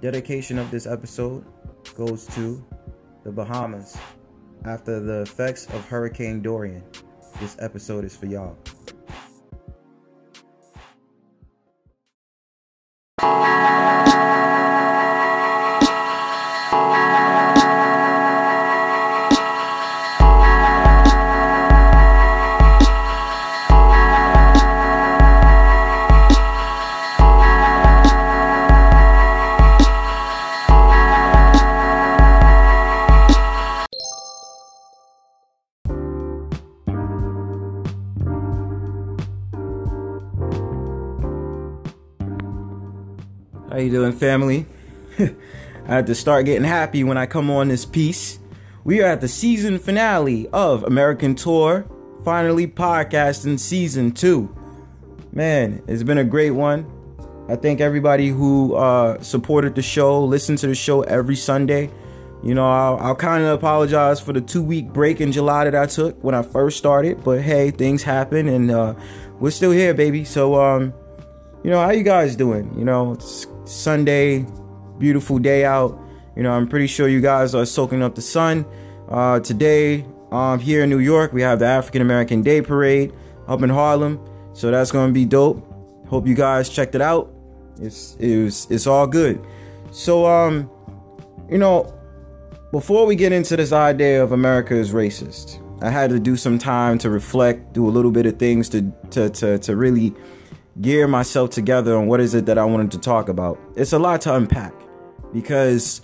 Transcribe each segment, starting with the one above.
Dedication of this episode goes to the Bahamas after the effects of Hurricane Dorian. This episode is for y'all. Family? I had to start getting happy when I come on this piece. We are at the season finale of American Tour, finally podcasting season two. Man, it's been a great one. I thank everybody who uh, supported the show, listened to the show every Sunday. You know, I'll, I'll kind of apologize for the two week break in July that I took when I first started, but hey, things happen and uh, we're still here, baby. So, um, you know, how you guys doing? You know, it's Sunday, beautiful day out. You know, I'm pretty sure you guys are soaking up the sun. Uh, today, um, here in New York, we have the African American Day Parade up in Harlem, so that's gonna be dope. Hope you guys checked it out. It's it was, it's all good. So, um, you know, before we get into this idea of America is racist, I had to do some time to reflect, do a little bit of things to to to, to really gear myself together on what is it that I wanted to talk about. It's a lot to unpack because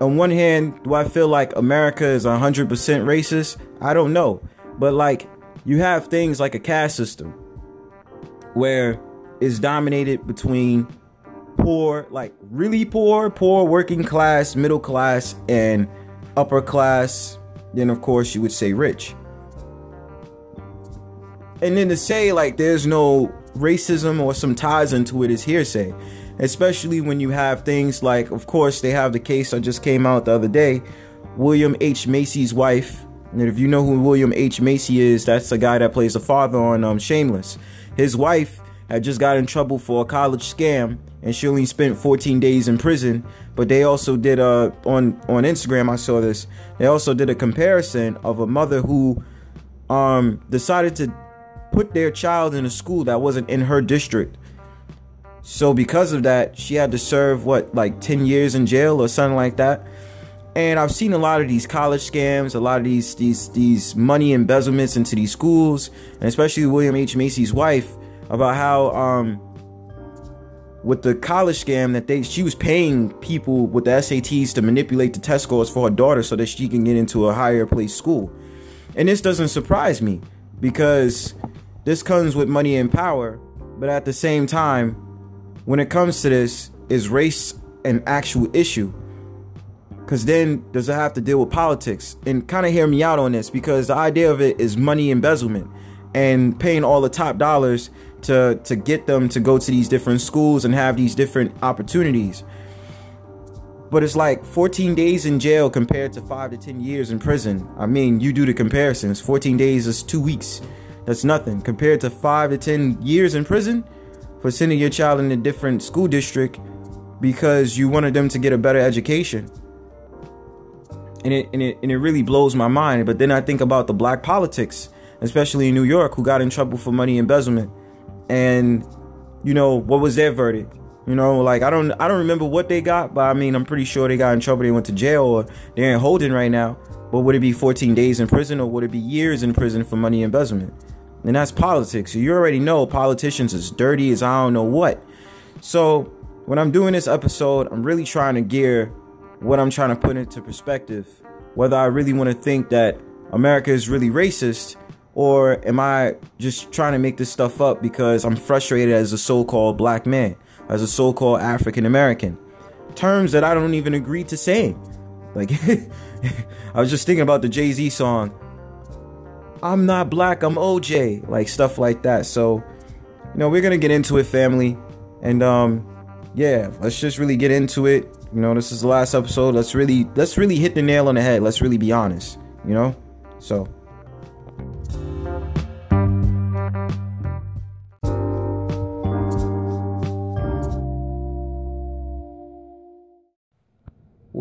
on one hand, do I feel like America is 100% racist? I don't know. But like you have things like a caste system where it's dominated between poor, like really poor, poor working class, middle class and upper class, then of course you would say rich. And then to say like there's no racism or some ties into it is hearsay, especially when you have things like, of course, they have the case that just came out the other day, William H Macy's wife. And if you know who William H Macy is, that's the guy that plays the father on um, Shameless. His wife had just got in trouble for a college scam, and she only spent 14 days in prison. But they also did a on on Instagram. I saw this. They also did a comparison of a mother who um decided to put their child in a school that wasn't in her district. So because of that, she had to serve what like 10 years in jail or something like that. And I've seen a lot of these college scams, a lot of these these these money embezzlements into these schools, and especially William H Macy's wife about how um with the college scam that they she was paying people with the SATs to manipulate the test scores for her daughter so that she can get into a higher place school. And this doesn't surprise me because this comes with money and power, but at the same time, when it comes to this, is race an actual issue? Because then does it have to deal with politics? And kind of hear me out on this because the idea of it is money embezzlement and paying all the top dollars to to get them to go to these different schools and have these different opportunities. But it's like 14 days in jail compared to 5 to 10 years in prison. I mean, you do the comparisons. 14 days is 2 weeks. That's nothing compared to 5 to 10 years in prison for sending your child in a different school district because you wanted them to get a better education. And it, and it and it really blows my mind. But then I think about the black politics, especially in New York, who got in trouble for money embezzlement. And you know, what was their verdict? You know, like I don't I don't remember what they got, but I mean I'm pretty sure they got in trouble, they went to jail or they're in holding right now. But would it be 14 days in prison or would it be years in prison for money embezzlement? And that's politics. You already know politicians is dirty as I don't know what. So when I'm doing this episode, I'm really trying to gear what I'm trying to put into perspective. Whether I really want to think that America is really racist or am I just trying to make this stuff up because I'm frustrated as a so-called black man, as a so-called African American. Terms that I don't even agree to saying. Like I was just thinking about the Jay-Z song I'm not black, I'm OJ, like stuff like that. So, you know, we're gonna get into it, family, and um, yeah, let's just really get into it. You know, this is the last episode. Let's really, let's really hit the nail on the head. Let's really be honest. You know, so.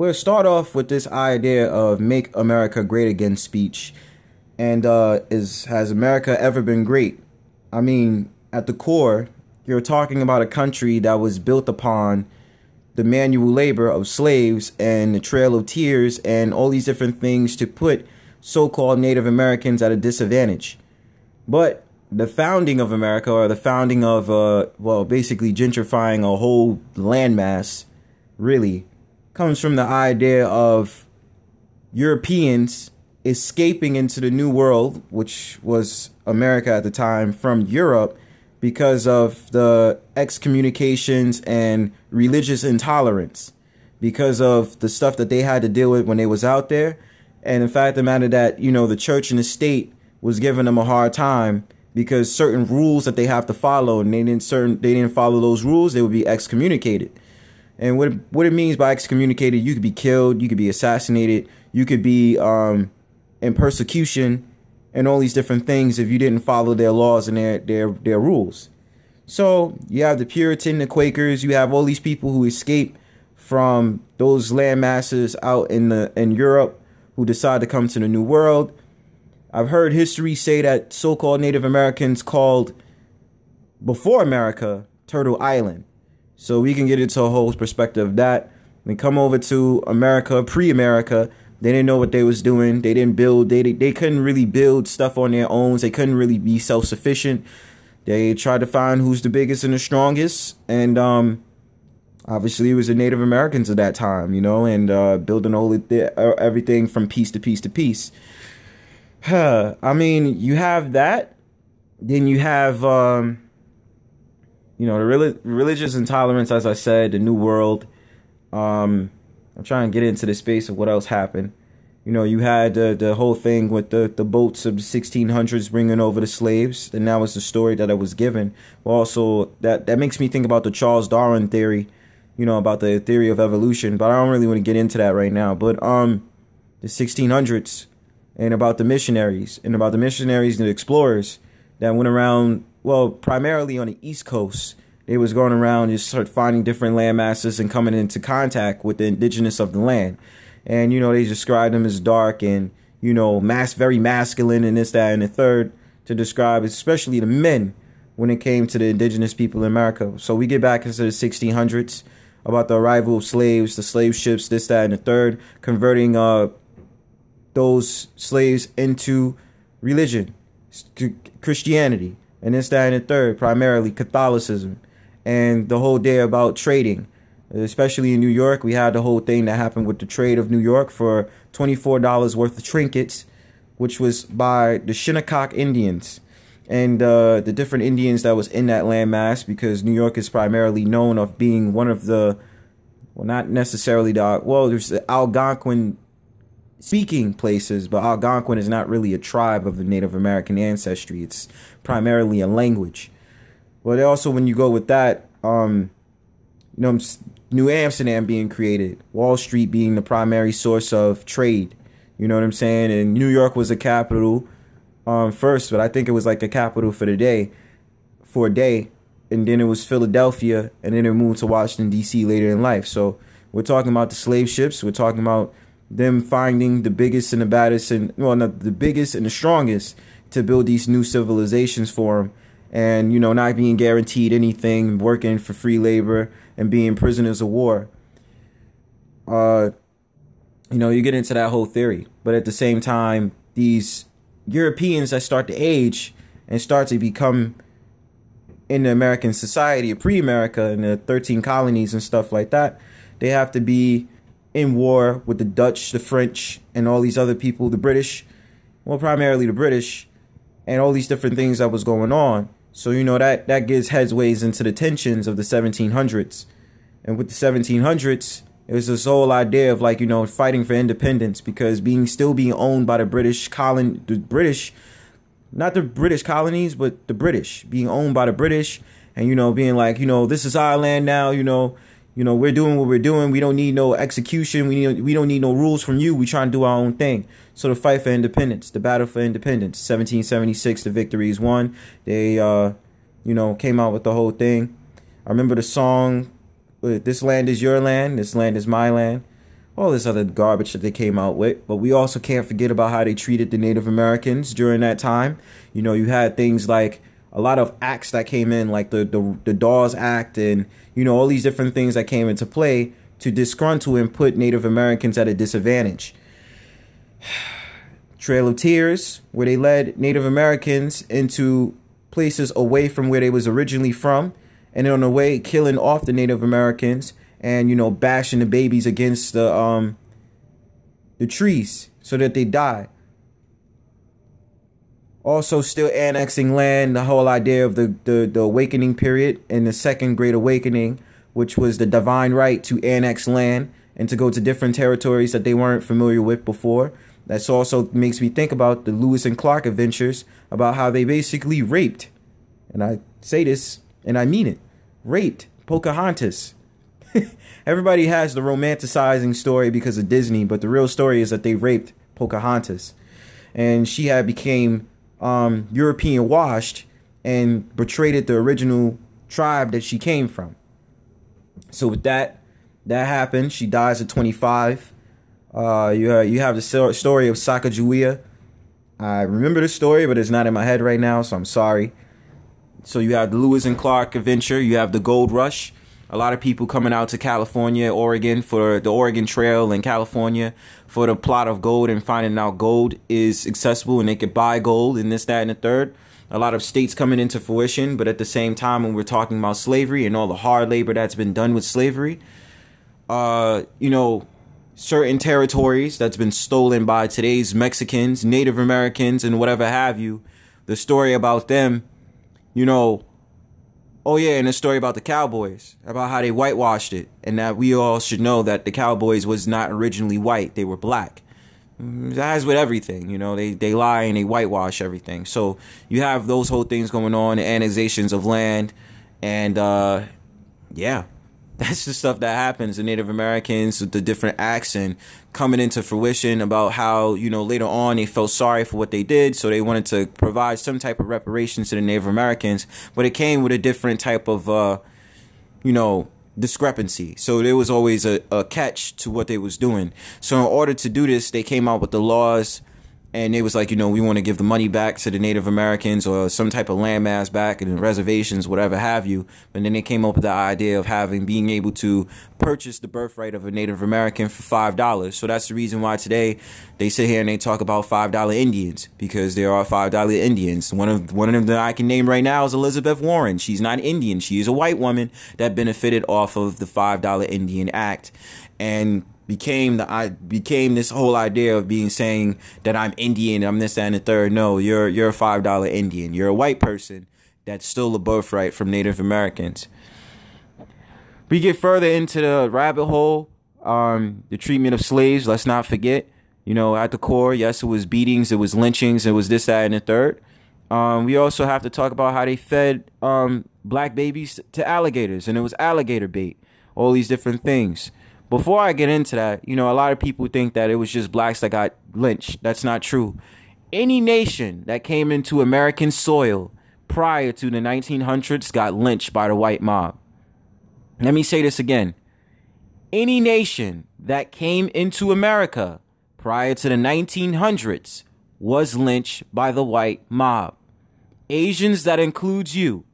we'll start off with this idea of "Make America Great Again" speech, and uh, is has America ever been great? I mean, at the core, you're talking about a country that was built upon the manual labor of slaves and the Trail of Tears and all these different things to put so-called Native Americans at a disadvantage. But the founding of America, or the founding of, uh, well, basically gentrifying a whole landmass, really, comes from the idea of Europeans escaping into the New World, which was America at the time, from Europe because of the excommunications and religious intolerance, because of the stuff that they had to deal with when they was out there, and in fact the matter that you know the church and the state was giving them a hard time because certain rules that they have to follow, and they didn't certain they didn't follow those rules, they would be excommunicated. And what what it means by excommunicated, you could be killed, you could be assassinated, you could be um, in persecution and all these different things if you didn't follow their laws and their their their rules. So you have the Puritan, the Quakers, you have all these people who escape from those land masses out in the in Europe who decide to come to the New World. I've heard history say that so-called Native Americans called before America Turtle Island. So we can get into a whole perspective of that. Then come over to America, pre-America, they didn't know what they was doing. They didn't build. They they couldn't really build stuff on their own. They couldn't really be self sufficient. They tried to find who's the biggest and the strongest, and um, obviously it was the Native Americans at that time, you know, and uh, building all the, uh, everything from piece to piece to piece. I mean, you have that. Then you have, um, you know, the religious intolerance, as I said, the New World. Um, I'm trying to get into the space of what else happened. You know, you had uh, the whole thing with the, the boats of the 1600s bringing over the slaves, and that was the story that I was given. Well also, that that makes me think about the Charles Darwin theory, you know, about the theory of evolution. But I don't really want to get into that right now. But um, the 1600s, and about the missionaries, and about the missionaries and the explorers that went around, well, primarily on the East Coast, they was going around just start finding different land masses and coming into contact with the indigenous of the land. And, you know, they described them as dark and, you know, mass, very masculine and this, that, and the third to describe, especially the men when it came to the indigenous people in America. So we get back into the 1600s about the arrival of slaves, the slave ships, this, that, and the third, converting uh, those slaves into religion, Christianity, and this, that, and the third, primarily Catholicism and the whole day about trading. Especially in New York, we had the whole thing that happened with the trade of New York for $24 worth of trinkets, which was by the Shinnecock Indians and uh, the different Indians that was in that landmass because New York is primarily known of being one of the, well, not necessarily the, well, there's the Algonquin speaking places, but Algonquin is not really a tribe of the Native American ancestry. It's primarily a language. But also when you go with that, um, you know, New Amsterdam being created, Wall Street being the primary source of trade. You know what I'm saying? And New York was a capital um, first, but I think it was like a capital for the day, for a day, and then it was Philadelphia, and then it moved to Washington D.C. later in life. So we're talking about the slave ships. We're talking about them finding the biggest and the baddest, and well, not the biggest and the strongest to build these new civilizations for them and you know not being guaranteed anything, working for free labor and being prisoners of war. Uh, you know, you get into that whole theory, but at the same time, these Europeans that start to age and start to become in the American society, pre-America, and the 13 colonies and stuff like that, they have to be in war with the Dutch, the French, and all these other people, the British, well, primarily the British, and all these different things that was going on. So you know that that gives headways into the tensions of the 1700s, and with the 1700s, it was this whole idea of like you know fighting for independence because being still being owned by the British colon, the British, not the British colonies, but the British being owned by the British, and you know being like you know this is our land now, you know you know, we're doing what we're doing. We don't need no execution. We need, we don't need no rules from you. We trying to do our own thing. So the fight for independence, the battle for independence, 1776, the victory is won. They, uh, you know, came out with the whole thing. I remember the song, uh, "This land is your land. This land is my land." all this other garbage that they came out with. But we also can't forget about how they treated the Native Americans during that time. You know, you had things like a lot of acts that came in, like the the, the Dawes Act, and you know all these different things that came into play to disgruntle and put Native Americans at a disadvantage. Trail of Tears, where they led Native Americans into places away from where they was originally from, and on the way killing off the Native Americans and you know bashing the babies against the um the trees so that they die. Also, still annexing land. The whole idea of the the, the awakening period and the second great awakening, which was the divine right to annex land and to go to different territories that they weren't familiar with before. that's also makes me think about the Lewis and Clark adventures about how they basically raped, and I say this and I mean it, raped Pocahontas. Everybody has the romanticizing story because of Disney, but the real story is that they raped Pocahontas, and she had became um, European washed and betrayed the original tribe that she came from. So with that, that happened. She dies at 25. Uh, you uh, you have the story of Sacagawea. I remember the story, but it's not in my head right now, so I'm sorry. So you have the Lewis and Clark adventure. You have the Gold Rush a lot of people coming out to California, Oregon for the Oregon Trail in California for the plot of gold and finding out gold is accessible and they could buy gold and this, that, and the third. A lot of states coming into fruition, but at the same time, when we're talking about slavery and all the hard labor that's been done with slavery, uh, you know, certain territories that's been stolen by today's Mexicans, Native Americans, and whatever have you, the story about them, you know, Oh yeah, and a story about the Cowboys, about how they whitewashed it, and that we all should know that the Cowboys was not originally white; they were black. As with everything, you know, they they lie and they whitewash everything. So you have those whole things going on, the annexations of land, and uh, yeah, that's the stuff that happens the Native Americans with the different acts and coming into fruition about how, you know, later on they felt sorry for what they did. So they wanted to provide some type of reparations to the Native Americans, but it came with a different type of, uh, you know, discrepancy. So there was always a, a catch to what they was doing. So in order to do this, they came out with the laws and it was like, you know, we want to give the money back to the Native Americans or some type of landmass back and reservations, whatever have you. But then they came up with the idea of having being able to purchase the birthright of a Native American for five dollars. So that's the reason why today they sit here and they talk about five dollar Indians because there are five dollar Indians. One of one of them that I can name right now is Elizabeth Warren. She's not Indian. She is a white woman that benefited off of the five dollar Indian Act. And became the I became this whole idea of being saying that I'm Indian, I'm this and the third. No, you're you're a five dollar Indian. You're a white person that stole a birthright from Native Americans. We get further into the rabbit hole, um, the treatment of slaves. Let's not forget, you know, at the core, yes, it was beatings, it was lynchings, it was this, that, and the third. Um, we also have to talk about how they fed um, black babies to alligators, and it was alligator bait. All these different things before I get into that, you know, a lot of people think that it was just blacks that got lynched. That's not true. Any nation that came into American soil prior to the 1900s got lynched by the white mob. Let me say this again. Any nation that came into America prior to the 1900s was lynched by the white mob. Asians, that includes you.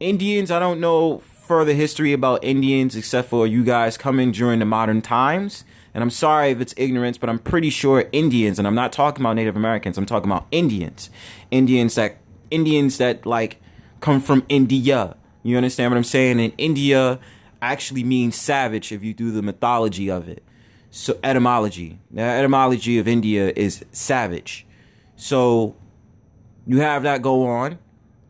Indians, I don't know further history about Indians except for you guys coming during the modern times. And I'm sorry if it's ignorance, but I'm pretty sure Indians, and I'm not talking about Native Americans, I'm talking about Indians. Indians that Indians that like come from India. You understand what I'm saying? And India actually means savage if you do the mythology of it. So etymology. The etymology of India is savage. So you have that go on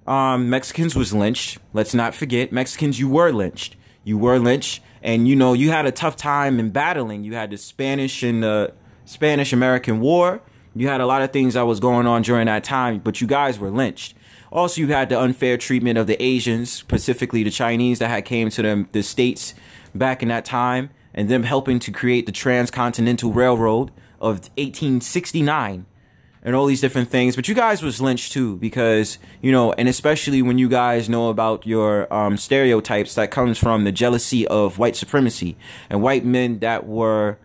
um, Mexicans was lynched. Let's not forget, Mexicans, you were lynched. You were lynched, and you know you had a tough time in battling. You had the Spanish and the Spanish American War. You had a lot of things that was going on during that time, but you guys were lynched. Also, you had the unfair treatment of the Asians, specifically the Chinese that had came to them the states back in that time, and them helping to create the Transcontinental Railroad of 1869 and all these different things. But you guys was lynched too because you know, and especially when you guys know about your um, stereotypes that comes from the jealousy of white supremacy and white men that were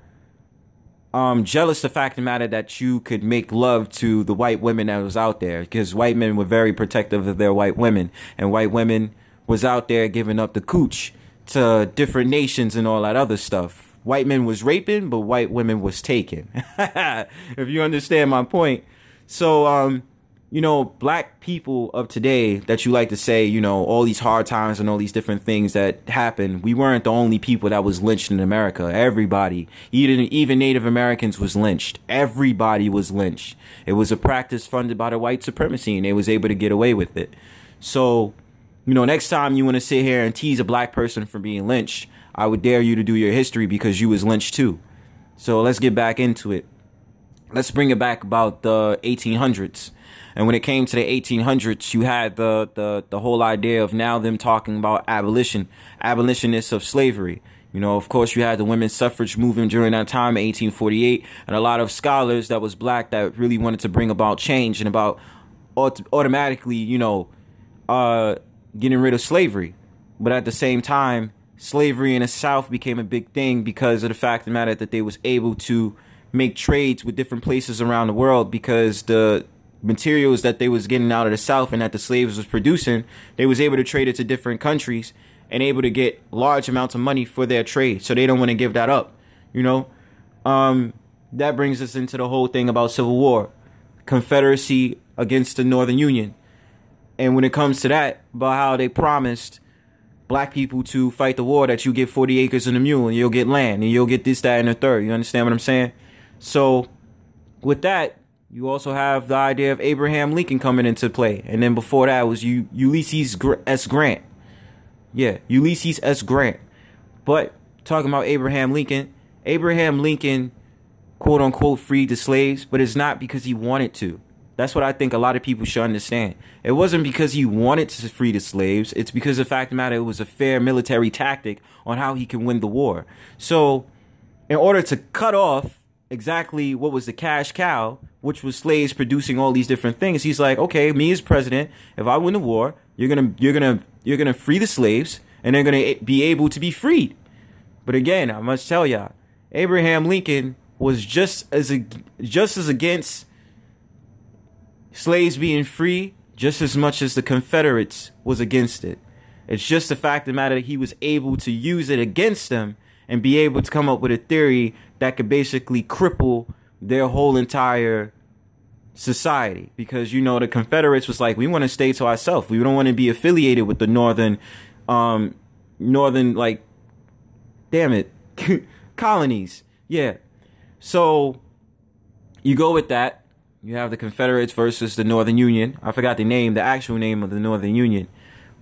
um, jealous the fact of the matter that you could make love to the white women that was out there because white men were very protective of their white women and white women was out there giving up the cooch to different nations and all that other stuff white men was raping, but white women was taken. if you understand my point. So, um, you know, black people of today that you like to say, you know, all these hard times and all these different things that happened, we weren't the only people that was lynched in America. Everybody, even even Native Americans was lynched. Everybody was lynched. It was a practice funded by the white supremacy and they was able to get away with it. So, you know, next time you want to sit here and tease a black person for being lynched, I would dare you to do your history because you was lynched too. So let's get back into it. Let's bring it back about the 1800s. And when it came to the 1800s, you had the, the, the whole idea of now them talking about abolition, abolitionists of slavery. You know, of course, you had the women's suffrage movement during that time, 1848, and a lot of scholars that was black that really wanted to bring about change and about automatically, you know, uh, getting rid of slavery. But at the same time, slavery in the South became a big thing because of the fact of the matter that they was able to make trades with different places around the world because the materials that they was getting out of the South and that the slaves was producing, they was able to trade it to different countries and able to get large amounts of money for their trade. So they don't want to give that up, you know. Um, that brings us into the whole thing about Civil War, Confederacy against the Northern Union. And when it comes to that, about how they promised black people to fight the war that you get 40 acres and a mule and you'll get land and you'll get this, that, and the third. You understand what I'm saying? So with that, you also have the idea of Abraham Lincoln coming into play. And then before that was U- Ulysses S. Grant. Yeah, Ulysses S. Grant. But talking about Abraham Lincoln, Abraham Lincoln, quote unquote, freed the slaves, but it's not because he wanted to. That's what I think a lot of people should understand. It wasn't because he wanted to free the slaves. It's because the fact of the matter, it was a fair military tactic on how he can win the war. So, in order to cut off exactly what was the cash cow, which was slaves producing all these different things, he's like, okay, me as president, if I win the war, you're gonna, you're gonna, you're gonna free the slaves, and they're gonna be able to be freed. But again, I must tell y'all, Abraham Lincoln was just as just as against slaves being free just as much as the Confederates was against it. It's just the fact of the matter that he was able to use it against them and be able to come up with a theory that could basically cripple their whole entire society. Because you know the Confederates was like, we want to stay to ourselves. We don't want to be affiliated with the northern, um, northern like, damn it, colonies. Yeah. So you go with that you have the Confederates versus the Northern Union. I forgot the name, the actual name of the Northern Union.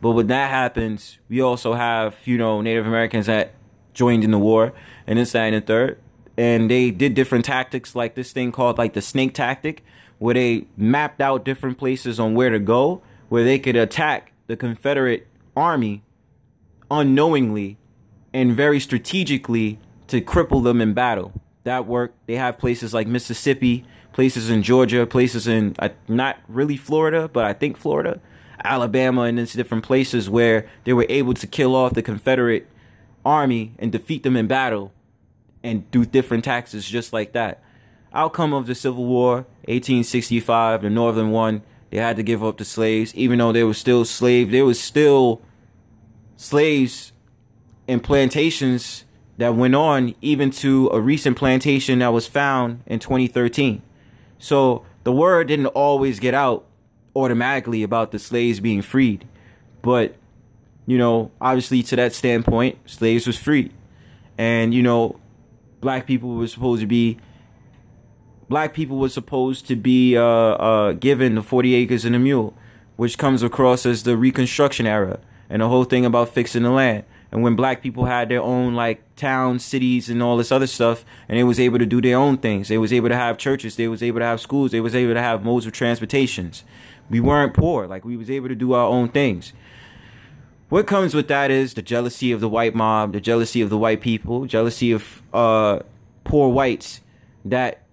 But when that happens, we also have, you know, Native Americans that joined in the war and this, that, and the third. And they did different tactics like this thing called like the snake tactic, where they mapped out different places on where to go, where they could attack the Confederate army unknowingly and very strategically to cripple them in battle. That worked. They have places like Mississippi places in Georgia, places in uh, not really Florida, but I think Florida, Alabama, and these different places where they were able to kill off the Confederate army and defeat them in battle and do different taxes just like that. Outcome of the Civil War, 1865, the Northern one, they had to give up the slaves, even though they were still slaves. There was still slaves and plantations that went on even to a recent plantation that was found in 2013. So the word didn't always get out automatically about the slaves being freed. But, you know, obviously to that standpoint, slaves was free. And, you know, black people were supposed to be black people were supposed to be uh, uh, given the 40 acres and a mule, which comes across as the Reconstruction era and the whole thing about fixing the land and when black people had their own like towns cities and all this other stuff and they was able to do their own things. They was able to have churches. They was able to have schools. They was able to have modes of transportations. We weren't poor. Like we was able to do our own things. What comes with that is the jealousy of the white mob the jealousy of the white people jealousy of uh poor whites that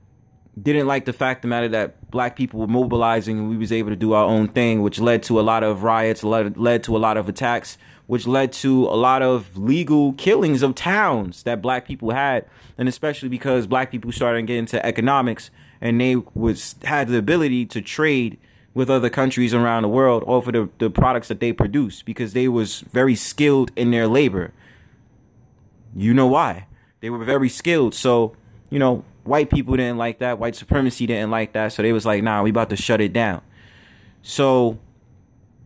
didn't like the fact the matter that black people were mobilizing and we was able to do our own thing, which led to a lot of riots, led, led to a lot of attacks, which led to a lot of legal killings of towns that black people had, and especially because black people started to get into economics and they was had the ability to trade with other countries around the world over the, the products that they produce because they was very skilled in their labor. You know why? They were very skilled. So, you know, white people didn't like that. White supremacy didn't like that. So they was like, nah, we about to shut it down. So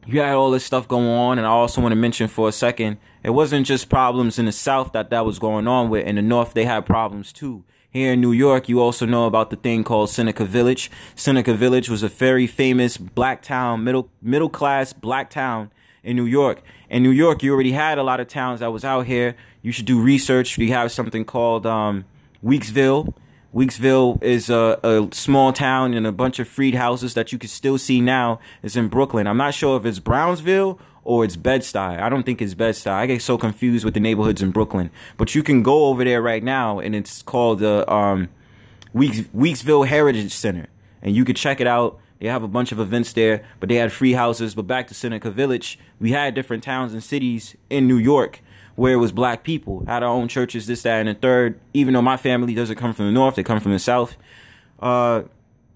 you had all this stuff going on. And I also want to mention for a second, it wasn't just problems in the South that that was going on with. In the North, they had problems too. Here in New York, you also know about the thing called Seneca Village. Seneca Village was a very famous black town, middle middle class black town in New York. In New York, you already had a lot of towns that was out here. You should do research. We have something called um, Weeksville. Weeksville is a, a, small town and a bunch of freed houses that you can still see now. It's in Brooklyn. I'm not sure if it's Brownsville or it's Bed-Stuy. I don't think it's Bed-Stuy. I get so confused with the neighborhoods in Brooklyn. But you can go over there right now, and it's called the um, Weeks, Weeksville Heritage Center, and you can check it out. They have a bunch of events there, but they had free houses. But back to Seneca Village, we had different towns and cities in New York where it was black people, had our own churches, this, that, and the third. Even though my family doesn't come from the north, they come from the south. Uh,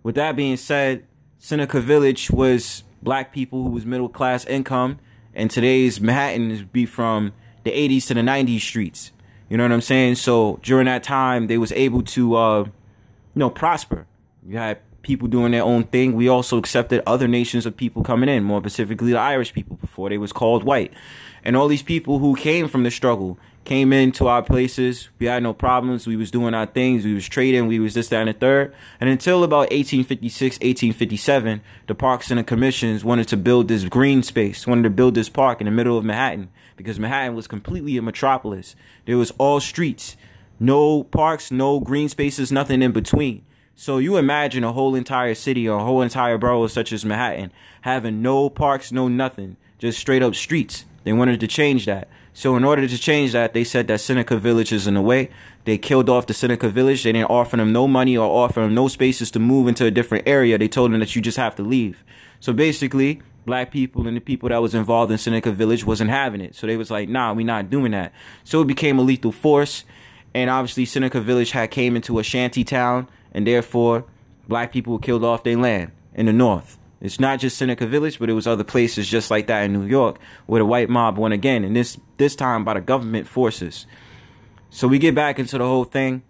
with that being said, Seneca Village was black people who was middle class income and today's Manhattan is be from the 80s to the 90s streets. You know what I'm saying? So during that time, they was able to, uh, you know, prosper. You had people doing their own thing. We also accepted other nations of people coming in, more specifically the Irish people before they was called white. And all these people who came from the struggle came into our places. We had no problems. We was doing our things. We was trading. We was this, that, and the third. And until about 1856, 1857, the parks and the commissions wanted to build this green space, wanted to build this park in the middle of Manhattan because Manhattan was completely a metropolis. There was all streets, no parks, no green spaces, nothing in between. So you imagine a whole entire city or a whole entire borough such as Manhattan having no parks, no nothing, just straight up streets. They wanted to change that. So in order to change that, they said that Seneca Village is in the way. They killed off the Seneca Village. They didn't offer them no money or offer them no spaces to move into a different area. They told them that you just have to leave. So basically, black people and the people that was involved in Seneca Village wasn't having it. So they was like, nah, we not doing that. So it became a lethal force. And obviously Seneca Village had came into a shanty town and therefore black people were killed off their land in the north. It's not just Seneca Village, but it was other places just like that in New York where the white mob won again, and this this time by the government forces. So we get back into the whole thing,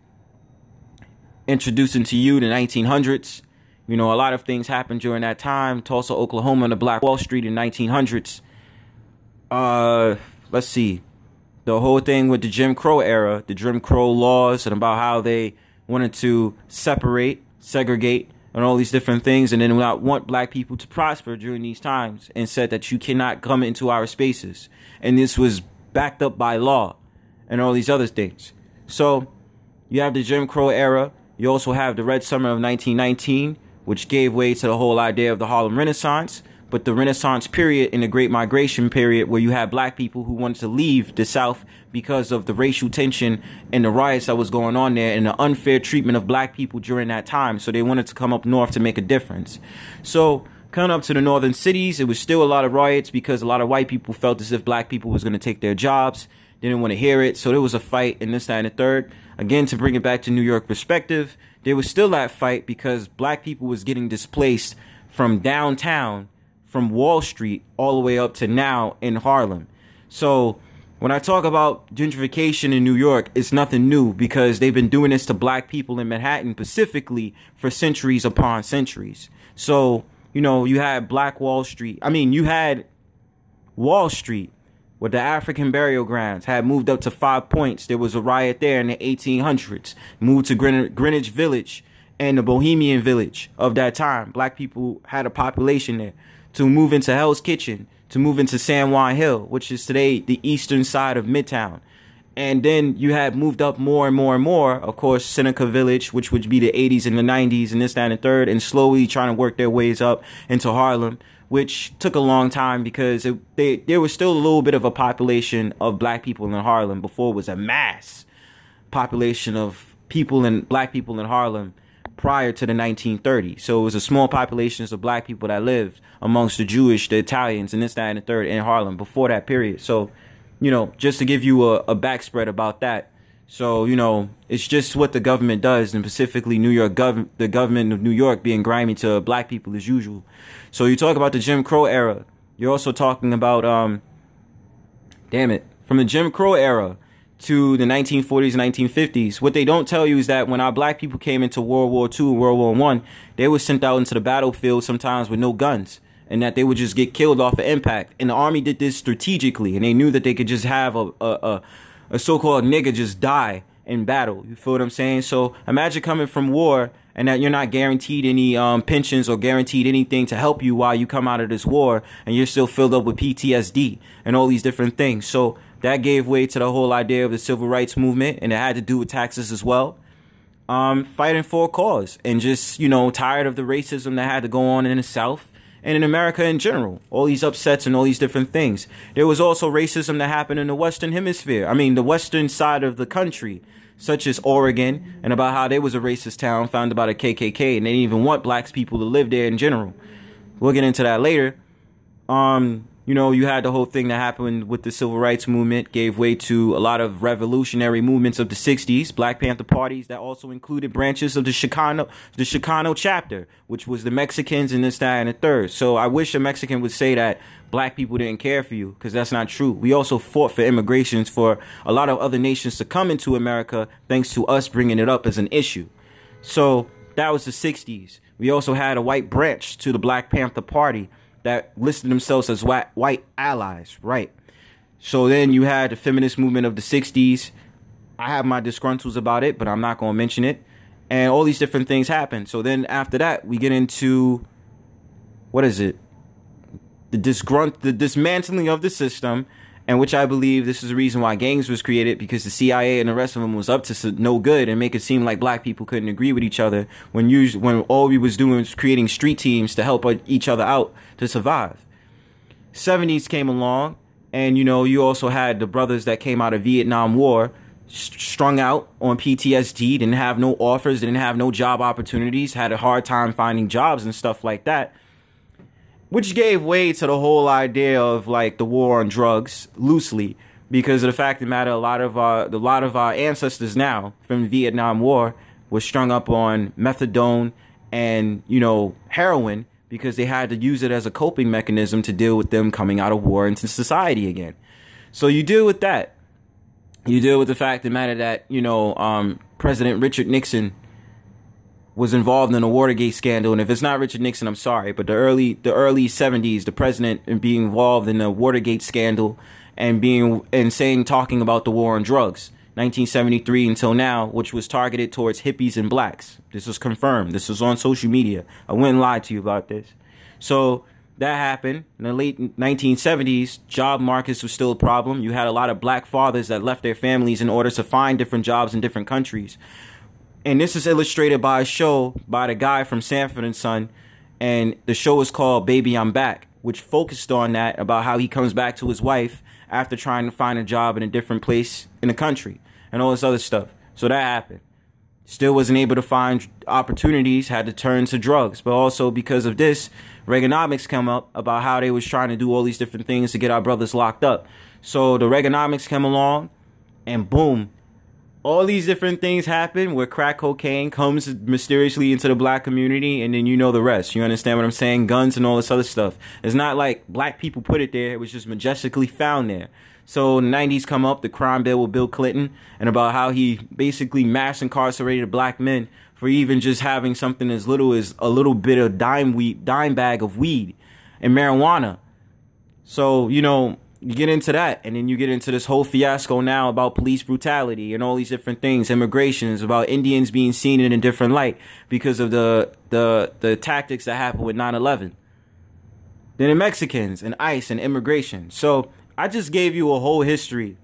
introducing to you the 1900s. You know, a lot of things happened during that time. Tulsa, Oklahoma, and the Black Wall Street in 1900s. Uh, let's see, the whole thing with the Jim Crow era, the Jim Crow laws, and about how they wanted to separate, segregate and all these different things, and then not want black people to prosper during these times, and said that you cannot come into our spaces, and this was backed up by law, and all these other things. So you have the Jim Crow era. You also have the Red Summer of 1919, which gave way to the whole idea of the Harlem Renaissance, but the Renaissance period and the Great Migration period, where you had black people who wanted to leave the South because of the racial tension and the riots that was going on there and the unfair treatment of black people during that time. So they wanted to come up north to make a difference. So coming up to the northern cities, it was still a lot of riots because a lot of white people felt as if black people was going to take their jobs. Didn't want to hear it. So there was a fight and this, that, and the third. Again, to bring it back to New York perspective, there was still that fight because black people was getting displaced from downtown from Wall Street all the way up to now in Harlem. So when I talk about gentrification in New York, it's nothing new because they've been doing this to black people in Manhattan specifically for centuries upon centuries. So, you know, you had Black Wall Street. I mean, you had Wall Street where the African burial grounds had moved up to five points. There was a riot there in the 1800s. Moved to Greenwich Village and the Bohemian Village of that time. Black people had a population there to move into Hell's Kitchen, to move into San Juan Hill, which is today the eastern side of Midtown. And then you had moved up more and more and more, of course, Seneca Village, which would be the 80s and the 90s and this, that, and third, and slowly trying to work their ways up into Harlem, which took a long time because it, they, there was still a little bit of a population of black people in Harlem before it was a mass population of people and black people in Harlem prior to the 1930s. So it was a small populations of black people that lived amongst the Jewish, the Italians, and this, that, and the third in Harlem before that period. So, you know, just to give you a, a backspread about that. So, you know, it's just what the government does, and specifically New York gov- the government of New York being grimy to black people as usual. So you talk about the Jim Crow era. You're also talking about, um, damn it, from the Jim Crow era to the 1940s and 1950s. What they don't tell you is that when our black people came into World War II and World War One, they were sent out into the battlefield sometimes with no guns, and that they would just get killed off of impact. And the army did this strategically, and they knew that they could just have a a, a, a so-called nigga just die in battle. You feel what I'm saying? So imagine coming from war and that you're not guaranteed any um, pensions or guaranteed anything to help you while you come out of this war, and you're still filled up with PTSD and all these different things. So that gave way to the whole idea of the civil rights movement, and it had to do with taxes as well. Um, fighting for a cause, and just you know tired of the racism that had to go on in the South and in America in general. All these upsets and all these different things. There was also racism that happened in the Western Hemisphere. I mean, the Western side of the country, such as Oregon, and about how they was a racist town founded by the KKK, and they didn't even want blacks people to live there in general. We'll get into that later. Um, you know, you had the whole thing that happened with the civil rights movement, gave way to a lot of revolutionary movements of the 60s, Black Panther parties that also included branches of the Chicano, the Chicano chapter, which was the Mexicans and this, that, and the third. So I wish a Mexican would say that black people didn't care for you, because that's not true. We also fought for immigrations for a lot of other nations to come into America, thanks to us bringing it up as an issue. So that was the 60s. We also had a white branch to the Black Panther Party that listed themselves as white, white allies, right? So then you had the feminist movement of the 60s. I have my disgruntles about it, but I'm not going to mention it. And all these different things happen. So then after that, we get into what is it? The disgrunt the dismantling of the system and which I believe this is the reason why gangs was created because the CIA and the rest of them was up to no good and make it seem like black people couldn't agree with each other when usually, when all we was doing was creating street teams to help uh, each other out to survive. 70s came along and you know you also had the brothers that came out of Vietnam War strung out on PTSD, didn't have no offers, didn't have no job opportunities, had a hard time finding jobs and stuff like that which gave way to the whole idea of like the war on drugs loosely because of the fact of the matter a lot of our a lot of our ancestors now from the Vietnam War were strung up on methadone and you know heroin because they had to use it as a coping mechanism to deal with them coming out of war into society again. So you deal with that. You deal with the fact of the matter that you know um, President Richard Nixon was involved in a Watergate scandal, and if it's not Richard Nixon, I'm sorry, but the early the early 70s, the president and being involved in the Watergate scandal and being and saying talking about the war on drugs. 1973 until now, which was targeted towards hippies and blacks. This was confirmed. This was on social media. I wouldn't lie to you about this. So that happened in the late 1970s. Job markets was still a problem. You had a lot of black fathers that left their families in order to find different jobs in different countries and this is illustrated by a show by the guy from Sanford and Son, and the show is called Baby I'm Back, which focused on that about how he comes back to his wife after trying to find a job in a different place in the country and all this other stuff. So that happened. Still wasn't able to find opportunities, had to turn to drugs. But also because of this, Reaganomics come up about how they was trying to do all these different things to get our brothers locked up. So the Reaganomics came along, and boom, all these different things happen where crack cocaine comes mysteriously into the black community and then you know the rest. You understand what I'm saying? Guns and all this other stuff. It's not like black people put it there, it was just majestically found there. So the 90s come up, the crime bill with Bill Clinton, and about how he basically mass incarcerated black men for even just having something as little as a little bit of dime weed, dime bag of weed and marijuana. So, you know, you get into that and then you get into this whole fiasco now about police brutality and all these different things immigrations about indians being seen in a different light because of the the the tactics that happened with 9-11 then the mexicans and ice and immigration. So i just gave you a whole history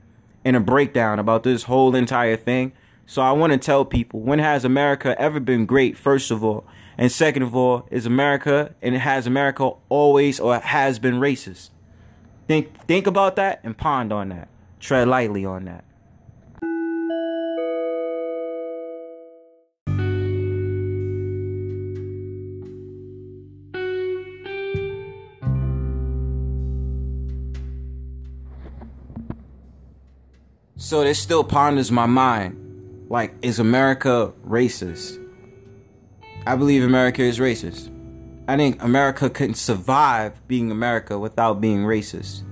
and a breakdown about this whole entire thing. So i want to tell people when has america ever been great first of all? And second of all is america and has america always or has been racist Think think about that and pond on that. Tread lightly on that. So this still ponders my mind. Like, is America racist? I believe America is racist. I think America couldn't survive being America without being racist.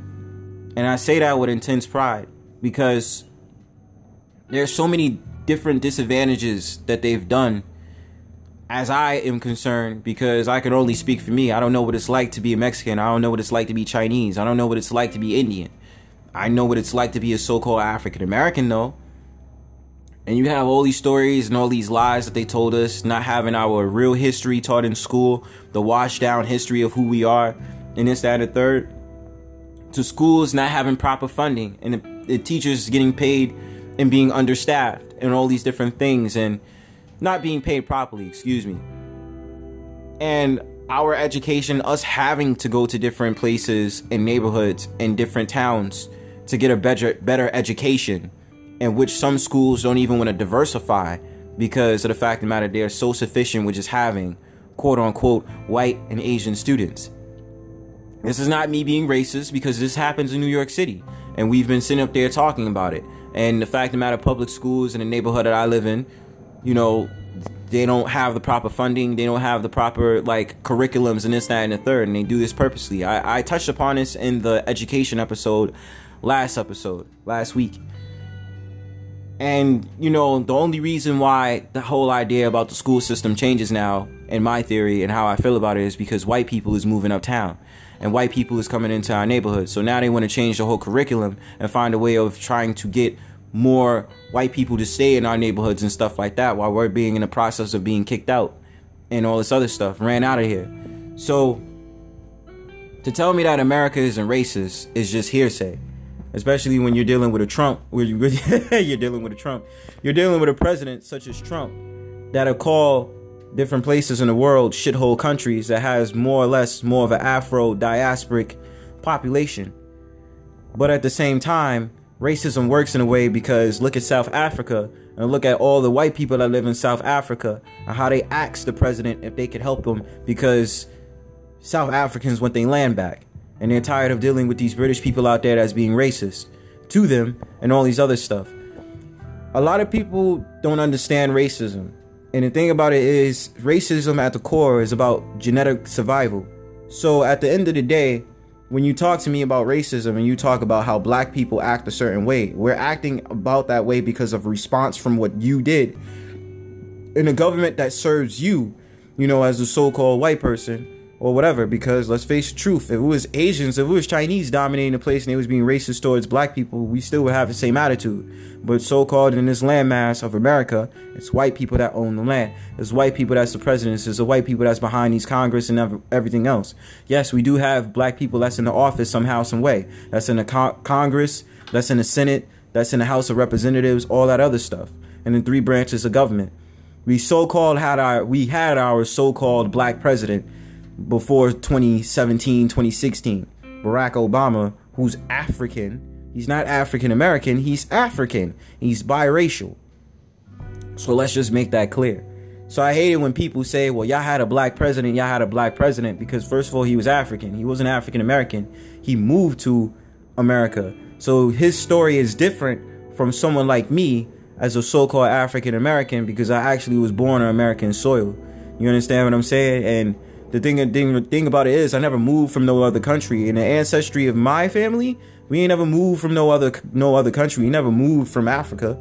And I say that with intense pride because there's so many different disadvantages that they've done as I am concerned because I can only speak for me. I don't know what it's like to be a Mexican. I don't know what it's like to be Chinese. I don't know what it's like to be Indian. I know what it's like to be a so-called African American though. And you have all these stories and all these lies that they told us, not having our real history taught in school, the washed down history of who we are, and this, that, and the third. To schools not having proper funding, and the, the teachers getting paid and being understaffed, and all these different things, and not being paid properly, excuse me. And our education, us having to go to different places and neighborhoods and different towns to get a better better education in which some schools don't even want to diversify because of the fact of the matter they're so sufficient with just having quote unquote white and Asian students. This is not me being racist because this happens in New York City and we've been sitting up there talking about it. And the fact of the matter, public schools in the neighborhood that I live in, you know, they don't have the proper funding, they don't have the proper like curriculums and this, that, and the third, and they do this purposely. I, I touched upon this in the education episode last episode, last week. And, you know, the only reason why the whole idea about the school system changes now, in my theory and how I feel about it, is because white people is moving uptown. And white people is coming into our neighborhood. So now they want to change the whole curriculum and find a way of trying to get more white people to stay in our neighborhoods and stuff like that while we're being in the process of being kicked out and all this other stuff. Ran out of here. So to tell me that America isn't racist is just hearsay especially when you're dealing with a Trump. you're dealing with a Trump. You're dealing with a president such as Trump that'll call different places in the world shithole countries that has more or less more of an Afro diasporic population. But at the same time, racism works in a way because look at South Africa and look at all the white people that live in South Africa and how they ask the president if they could help them because South Africans want their land back and they're tired of dealing with these British people out there that's being racist to them and all these other stuff. A lot of people don't understand racism. And the thing about it is, racism at the core is about genetic survival. So at the end of the day, when you talk to me about racism and you talk about how black people act a certain way, we're acting about that way because of response from what you did in a government that serves you, you know, as a so called white person or whatever. Because let's face the truth, if it was Asians, if it was Chinese dominating the place and they was being racist towards black people, we still would have the same attitude. But so called in this landmass of America, it's white people that own the land. It's white people that's the presidents. It's the white people that's behind these Congress and everything else. Yes, we do have black people that's in the office somehow, some way. That's in the co- Congress. That's in the Senate. That's in the House of Representatives. All that other stuff. And the three branches of government. We so-called had our we had our so-called black president before 2017, 2016. Barack Obama, who's African, he's not African American, he's African. He's biracial. So let's just make that clear. So I hate it when people say, well, y'all had a black president, y'all had a black president, because first of all, he was African. He wasn't African American. He moved to America. So his story is different from someone like me as a so called African American because I actually was born on American soil. You understand what I'm saying? And the thing, thing, thing about it is, I never moved from no other country. In the ancestry of my family, we ain't never moved from no other no other country. We never moved from Africa.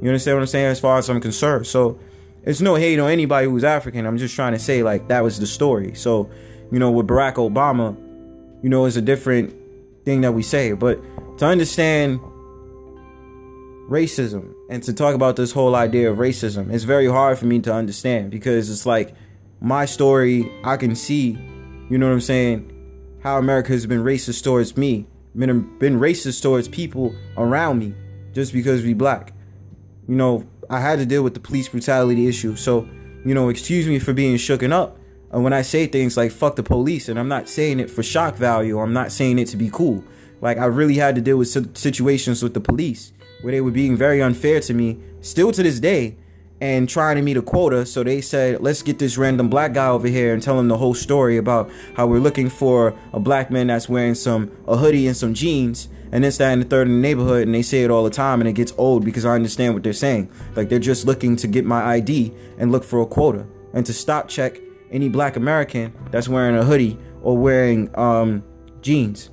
You understand what I'm saying? As far as I'm concerned, so it's no hate on anybody who's African. I'm just trying to say like that was the story. So, you know, with Barack Obama, you know, it's a different thing that we say. But to understand racism and to talk about this whole idea of racism, it's very hard for me to understand because it's like my story, I can see, you know what I'm saying, how America has been racist towards me, been been racist towards people around me, just because we black. You know, I had to deal with the police brutality issue, so you know, excuse me for being shooken up. And when I say things like "fuck the police," and I'm not saying it for shock value, I'm not saying it to be cool. Like I really had to deal with situations with the police where they were being very unfair to me, still to this day, and trying to meet a quota. So they said, let's get this random black guy over here and tell him the whole story about how we're looking for a black man that's wearing some a hoodie and some jeans and this, that, and the third in the neighborhood, and they say it all the time, and it gets old because I understand what they're saying. Like they're just looking to get my ID and look for a quota and to stop check any black American that's wearing a hoodie or wearing um, jeans.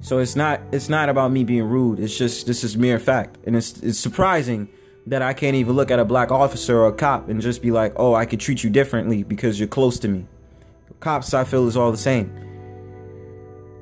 So it's not it's not about me being rude. It's just this is mere fact, and it's it's surprising that I can't even look at a black officer or a cop and just be like, oh, I could treat you differently because you're close to me. Cops, I feel, is all the same.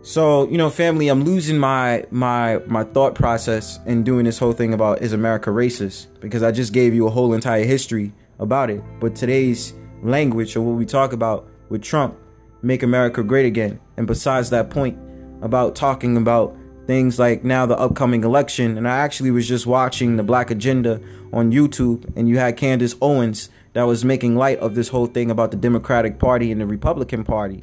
So, you know, family, I'm losing my my my thought process in doing this whole thing about is America racist because I just gave you a whole entire history about it. But today's language or what we talk about with Trump make America great again. And besides that point about talking about things like now the upcoming election and I actually was just watching the Black Agenda on YouTube and you had Candace Owens that was making light of this whole thing about the Democratic Party and the Republican Party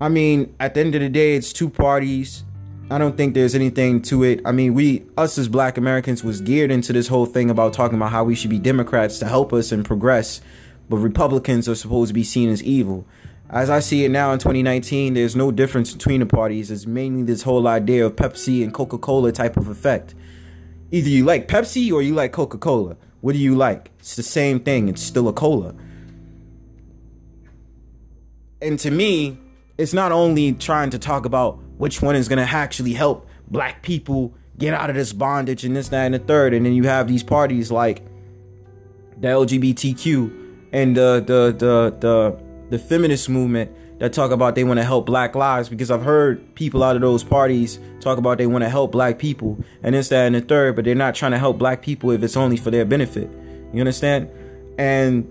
I mean, at the end of the day, it's two parties. I don't think there's anything to it. I mean, we, us as black Americans, was geared into this whole thing about talking about how we should be Democrats to help us and progress, but Republicans are supposed to be seen as evil. As I see it now in 2019, there's no difference between the parties. It's mainly this whole idea of Pepsi and Coca Cola type of effect. Either you like Pepsi or you like Coca Cola. What do you like? It's the same thing, it's still a cola. And to me, it's not only trying to talk about which one is going to actually help black people get out of this bondage and this, that, and the third. And then you have these parties like the LGBTQ and the the the the, the feminist movement that talk about they want to help black lives because I've heard people out of those parties talk about they want to help black people and this, that, and the third, but they're not trying to help black people if it's only for their benefit. You understand? And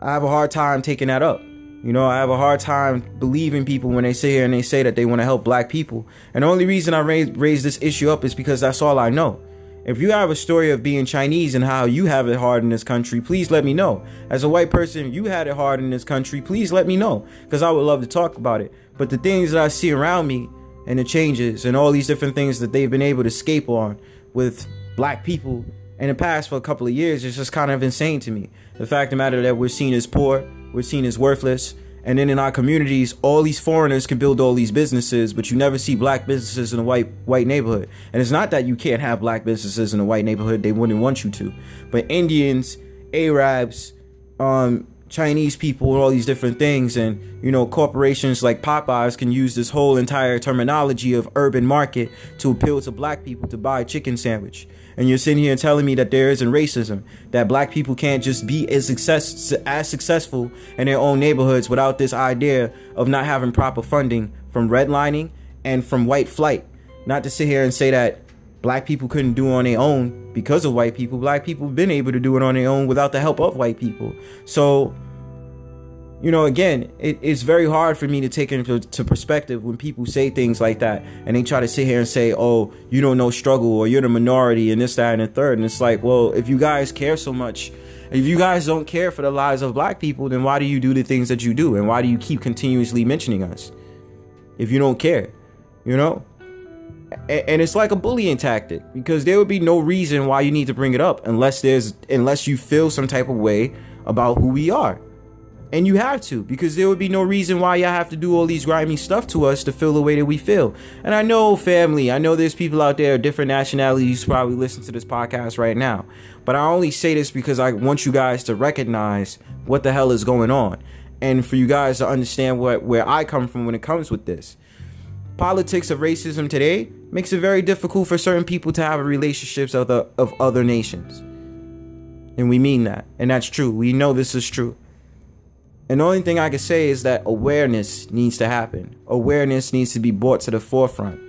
I have a hard time taking that up. You know, I have a hard time believing people when they sit here and they say that they want to help black people. And the only reason I raise, raise this issue up is because that's all I know. If you have a story of being Chinese and how you have it hard in this country, please let me know. As a white person, you had it hard in this country, please let me know because I would love to talk about it. But the things that I see around me and the changes and all these different things that they've been able to escape on with black people in the past for a couple of years is just kind of insane to me. The fact of the matter that we're seen as poor, we're seen as worthless. And then in our communities, all these foreigners can build all these businesses, but you never see black businesses in a white white neighborhood. And it's not that you can't have black businesses in a white neighborhood; they wouldn't want you to. But Indians, Arabs, um, Chinese people, and all these different things, and you know, corporations like Popeyes can use this whole entire terminology of urban market to appeal to black people to buy a chicken sandwich and you're sitting here telling me that there isn't racism, that black people can't just be as success as successful in their own neighborhoods without this idea of not having proper funding from redlining and from white flight. Not to sit here and say that black people couldn't do on their own because of white people. Black people have been able to do it on their own without the help of white people. So you know, again, it, it's very hard for me to take into to perspective when people say things like that and they try to sit here and say, oh, you don't know struggle or you're the minority and this, that, and the third. And it's like, well, if you guys care so much, if you guys don't care for the lives of black people, then why do you do the things that you do? And why do you keep continuously mentioning us? If you don't care, you know? and it's like a bullying tactic because there would be no reason why you need to bring it up unless there's unless you feel some type of way about who we are and you have to, because there would be no reason why y'all have to do all these grimy stuff to us to feel the way that we feel. And I know, family, I know there's people out there, of different nationalities, probably listen to this podcast right now. But I only say this because I want you guys to recognize what the hell is going on. And for you guys to understand what where I come from when it comes with this. Politics of racism today makes it very difficult for certain people to have relationships of, the, of other nations. And we mean that. And that's true. We know this is true. And the only thing I can say is that awareness needs to happen. Awareness needs to be brought to the forefront.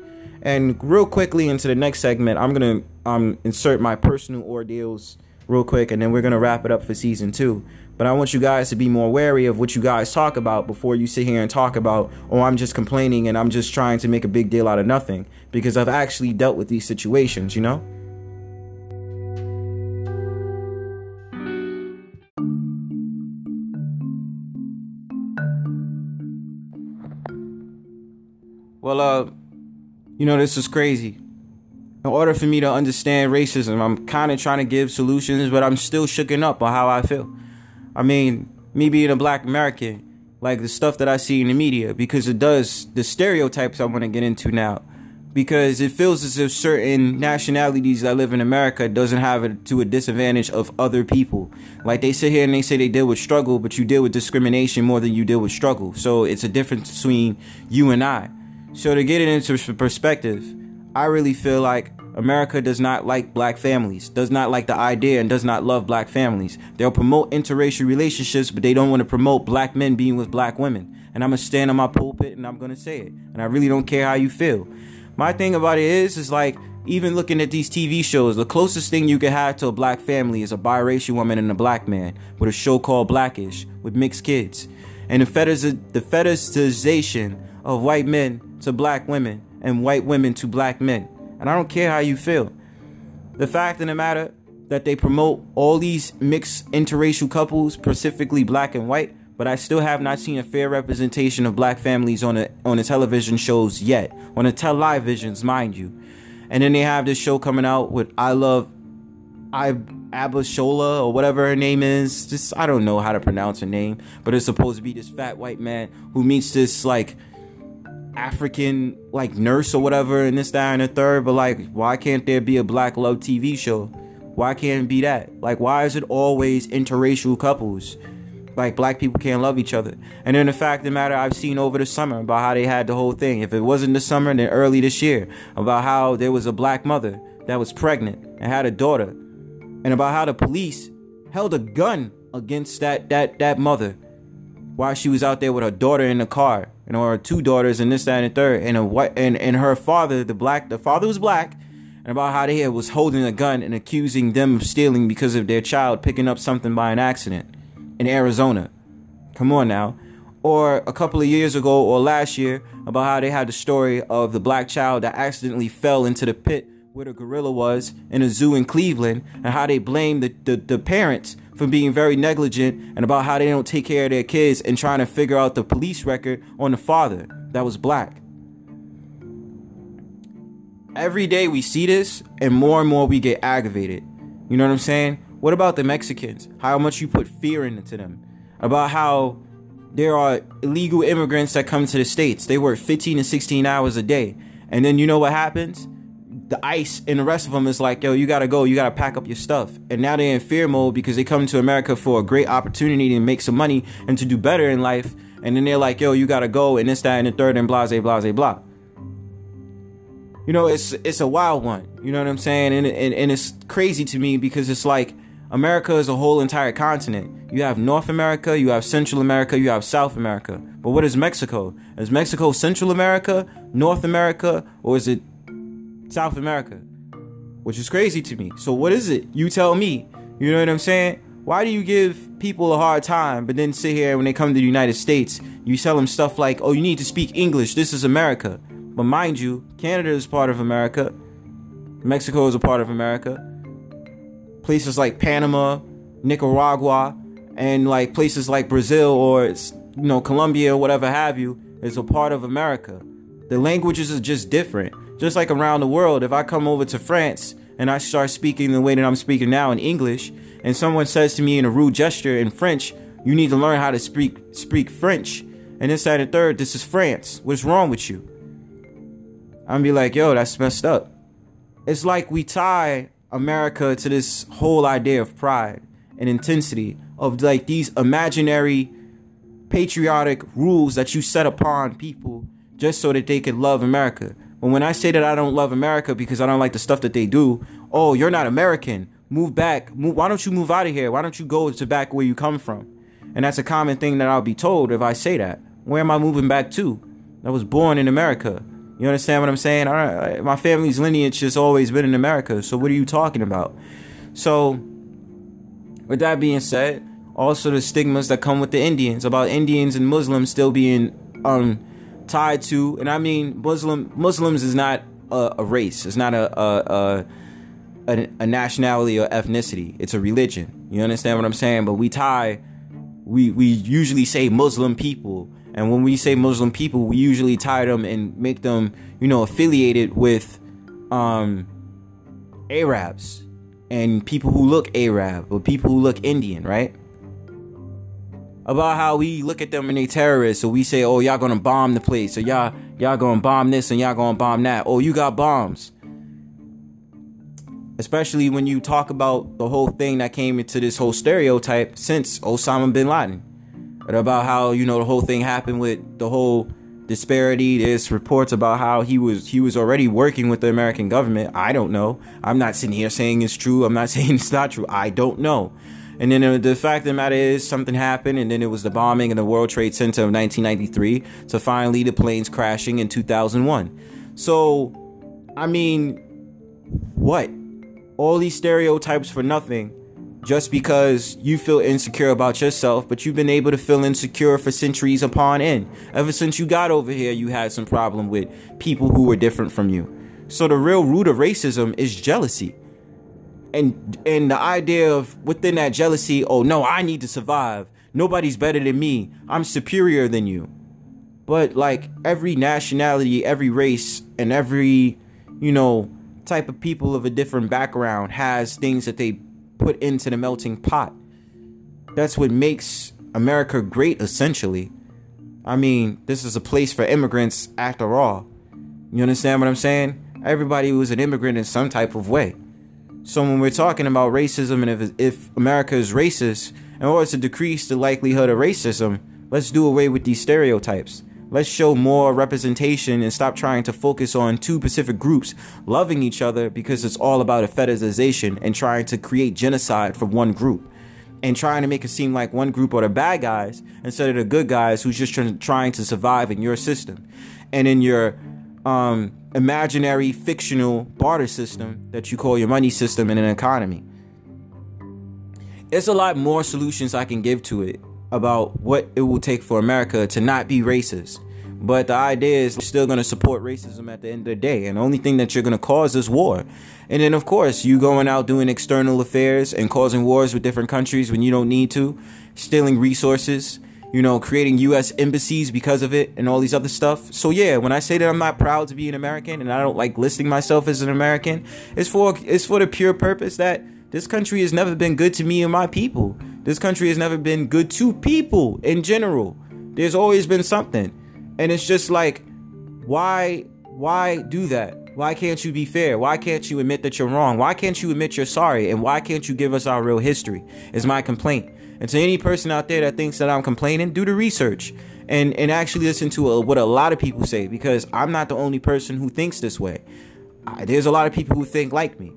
And real quickly into the next segment, I'm gonna um insert my personal ordeals real quick, and then we're gonna wrap it up for season two. But I want you guys to be more wary of what you guys talk about before you sit here and talk about, oh, I'm just complaining and I'm just trying to make a big deal out of nothing. Because I've actually dealt with these situations, you know? Well, uh, you know, this is crazy. in order for me to understand racism, I'm kind of trying to give solutions, but I'm still shooken up on how I feel. I mean, me being a black American, like the stuff that I see in the media, because it does the stereotypes I want to get into now. Because it feels as if certain nationalities that live in America doesn't have it to a disadvantage of other people. Like they sit here and they say they deal with struggle, but you deal with discrimination more than you deal with struggle. So it's a difference between you and I. So to get it into perspective, I really feel like America does not like black families, does not like the idea, and does not love black families. They'll promote interracial relationships, but they don't want to promote black men being with black women. And I'm going to stand on my pulpit and I'm going to say it. And I really don't care how you feel. My thing about it is, is like, even looking at these TV shows, the closest thing you can have to a black family is a biracial woman and a black man with a show called Blackish with mixed kids. And the, the fetishization of white men to black women and white women to black men and I don't care how you feel. The fact of the matter that they promote all these mixed interracial couples, specifically black and white, but I still have not seen a fair representation of black families on the on the television shows yet, on the televisions, mind you. And then they have this show coming out with I love I Abishola or whatever her name is. Just I don't know how to pronounce her name, but it's supposed to be this fat white man who meets this like African like nurse or whatever and this, that, and the third, but like, why can't there be a black love TV show? Why can't it be that? Like, why is it always interracial couples? Like black people can't love each other. And then the fact of the matter I've seen over the summer about how they had the whole thing. If it wasn't the summer, then early this year, about how there was a black mother that was pregnant and had a daughter. And about how the police held a gun against that that that mother while she was out there with her daughter in the car and or two daughters and this that and third. And a white and, and her father the black the father was black and about how they was holding a gun and accusing them of stealing because of their child picking up something by an accident in Arizona. Come on now. Or a couple of years ago or last year about how they had the story of the black child that accidentally fell into the pit where the gorilla was in a zoo in Cleveland and how they blamed the, the, the parents for being very negligent and about how they don't take care of their kids and trying to figure out the police record on the father that was black. Every day we see this and more and more we get aggravated. You know what I'm saying? What about the Mexicans? How much you put fear into them? About how there are illegal immigrants that come to the States. They work 15 to 16 hours a day. And then you know what happens? The ice and the rest of them is like, yo, you gotta go, you gotta pack up your stuff. And now they're in fear mode because they come to America for a great opportunity to make some money and to do better in life. And then they're like, yo, you gotta go, and this, that, and the third, and blah, blah, blah. You know, it's it's a wild one. You know what I'm saying? And, and and it's crazy to me because it's like America is a whole entire continent. You have North America, you have Central America, you have South America. But what is Mexico? Is Mexico Central America, North America, or is it South America, which is crazy to me. So what is it? You tell me. You know what I'm saying? Why do you give people a hard time, but then sit here when they come to the United States, you tell them stuff like, "Oh, you need to speak English. This is America." But mind you, Canada is part of America. Mexico is a part of America. Places like Panama, Nicaragua, and like places like Brazil or you know Colombia or whatever have you is a part of America. The languages are just different. Just like around the world, if I come over to France and I start speaking the way that I'm speaking now in English, and someone says to me in a rude gesture in French, you need to learn how to speak speak French. And that, and third, this is France. What's wrong with you? I'm be like, yo, that's messed up. It's like we tie America to this whole idea of pride and intensity of like these imaginary patriotic rules that you set upon people just so that they could love America. But when I say that I don't love America because I don't like the stuff that they do, oh, you're not American. Move back. Move, why don't you move out of here? Why don't you go to back where you come from? And that's a common thing that I'll be told if I say that. Where am I moving back to? I was born in America. You understand what I'm saying? All right, my family's lineage has always been in America. So what are you talking about? So, with that being said, also the stigmas that come with the Indians about Indians and Muslims still being um tied to, and I mean Muslim Muslims is not a, a race. It's not a, a a, a nationality or ethnicity. It's a religion. You understand what I'm saying? But we tie. We we usually say Muslim people, and when we say Muslim people, we usually tie them and make them you know affiliated with um Arabs and people who look Arab or people who look Indian, right? About how we look at them and they terrorists, so we say, "Oh, y'all gonna bomb the place, So y'all y'all gonna bomb this and y'all gonna bomb that." Oh, you got bombs. Especially when you talk about the whole thing that came into this whole stereotype since Osama bin Laden, and about how you know the whole thing happened with the whole disparity. There's reports about how he was he was already working with the American government. I don't know. I'm not sitting here saying it's true. I'm not saying it's not true. I don't know. And then uh, the fact of the matter is, something happened, and then it was the bombing in the World Trade Center of 1993 to finally the planes crashing in 2001. So, I mean, what? All these stereotypes for nothing just because you feel insecure about yourself, but you've been able to feel insecure for centuries upon end. Ever since you got over here, you had some problem with people who were different from you. So the real root of racism is jealousy and and the idea of within that jealousy oh no i need to survive. Nobody's better than me. I'm superior than you. But like every nationality every race and every you know type of people of a different background has things that they put into the melting pot. That's what makes america great essentially. I mean this is a place for immigrants after all. You understand what i'm saying? Everybody was an immigrant in some type of way so when we're talking about racism and if, if America is racist, in order to decrease the likelihood of racism, let's do away with these stereotypes. Let's show more representation and stop trying to focus on two Pacific groups loving each other because it's all about a fetishization and trying to create genocide for one group and trying to make it seem like one group are the bad guys instead of the good guys who's just trying to survive in your system and in your um, imaginary fictional barter system that you call your money system in an economy. There's a lot more solutions I can give to it about what it will take for America to not be racist. But the idea is still going to support racism at the end of the day. And the only thing that you're going to cause is war. And then, of course, you going out doing external affairs and causing wars with different countries when you don't need to, stealing resources, you know, creating U.S. embassies because of it and all these other stuff. So yeah, when I say that I'm not proud to be an American and I don't like listing myself as an American, it's for it's for the pure purpose that this country has never been good to me and my people. This country has never been good to people in general. There's always been something, and it's just like, why why do that? Why can't you be fair? Why can't you admit that you're wrong? Why can't you admit you're sorry? And why can't you give us our real history? Is my complaint. And to any person out there that thinks that I'm complaining, do the research and and actually listen to a, what a lot of people say because I'm not the only person who thinks this way. I, there's a lot of people who think like me.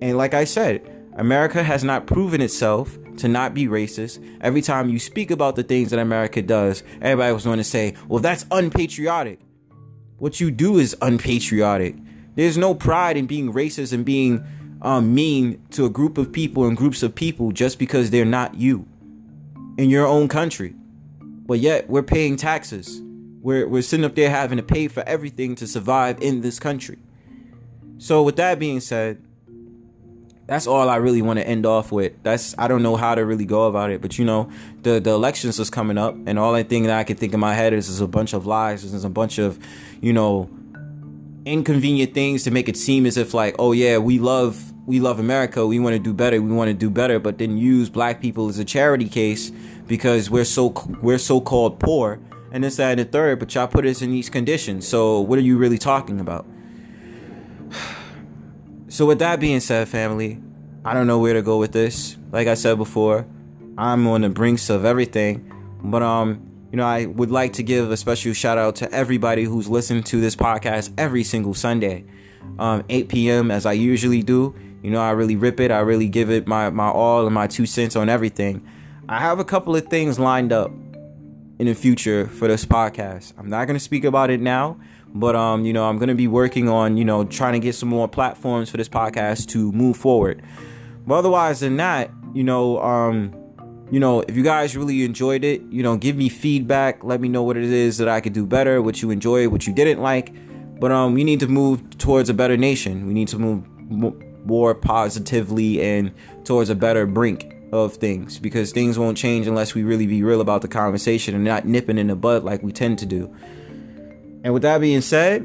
And like I said, America has not proven itself to not be racist. Every time you speak about the things that America does, everybody was going to say, "Well, that's unpatriotic." What you do is unpatriotic. There's no pride in being racist and being um, mean to a group of people and groups of people just because they're not you in your own country. But yet we're paying taxes. We're, we're sitting up there having to pay for everything to survive in this country. So with that being said, that's all I really want to end off with. That's I don't know how to really go about it, but you know, the the elections is coming up, and all I think that I can think in my head is, is a bunch of lies, is a bunch of, you know, inconvenient things to make it seem as if like, oh yeah, we love we love America, we want to do better, we want to do better, but then use black people as a charity case because we're so we're so called poor and this that and the third. But y'all put us in these conditions. So what are you really talking about? So with that being said, family, I don't know where to go with this. Like I said before, I'm on the brinks of everything, but um. You know, I would like to give a special shout out to everybody who's listening to this podcast every single Sunday, um, 8 p.m. as I usually do. You know, I really rip it. I really give it my, my all and my two cents on everything. I have a couple of things lined up in the future for this podcast. I'm not going to speak about it now, but um, you know, I'm going to be working on, you know, trying to get some more platforms for this podcast to move forward. But otherwise than that, you know, um, you know, if you guys really enjoyed it, you know, give me feedback. Let me know what it is that I could do better, what you enjoyed, what you didn't like. But um, we need to move towards a better nation. We need to move more positively and towards a better brink of things because things won't change unless we really be real about the conversation and not nipping in the bud like we tend to do. And with that being said,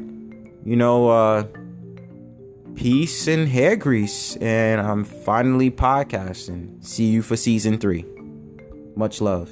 you know, uh, peace and hair grease. And I'm finally podcasting. See you for season three. Much love.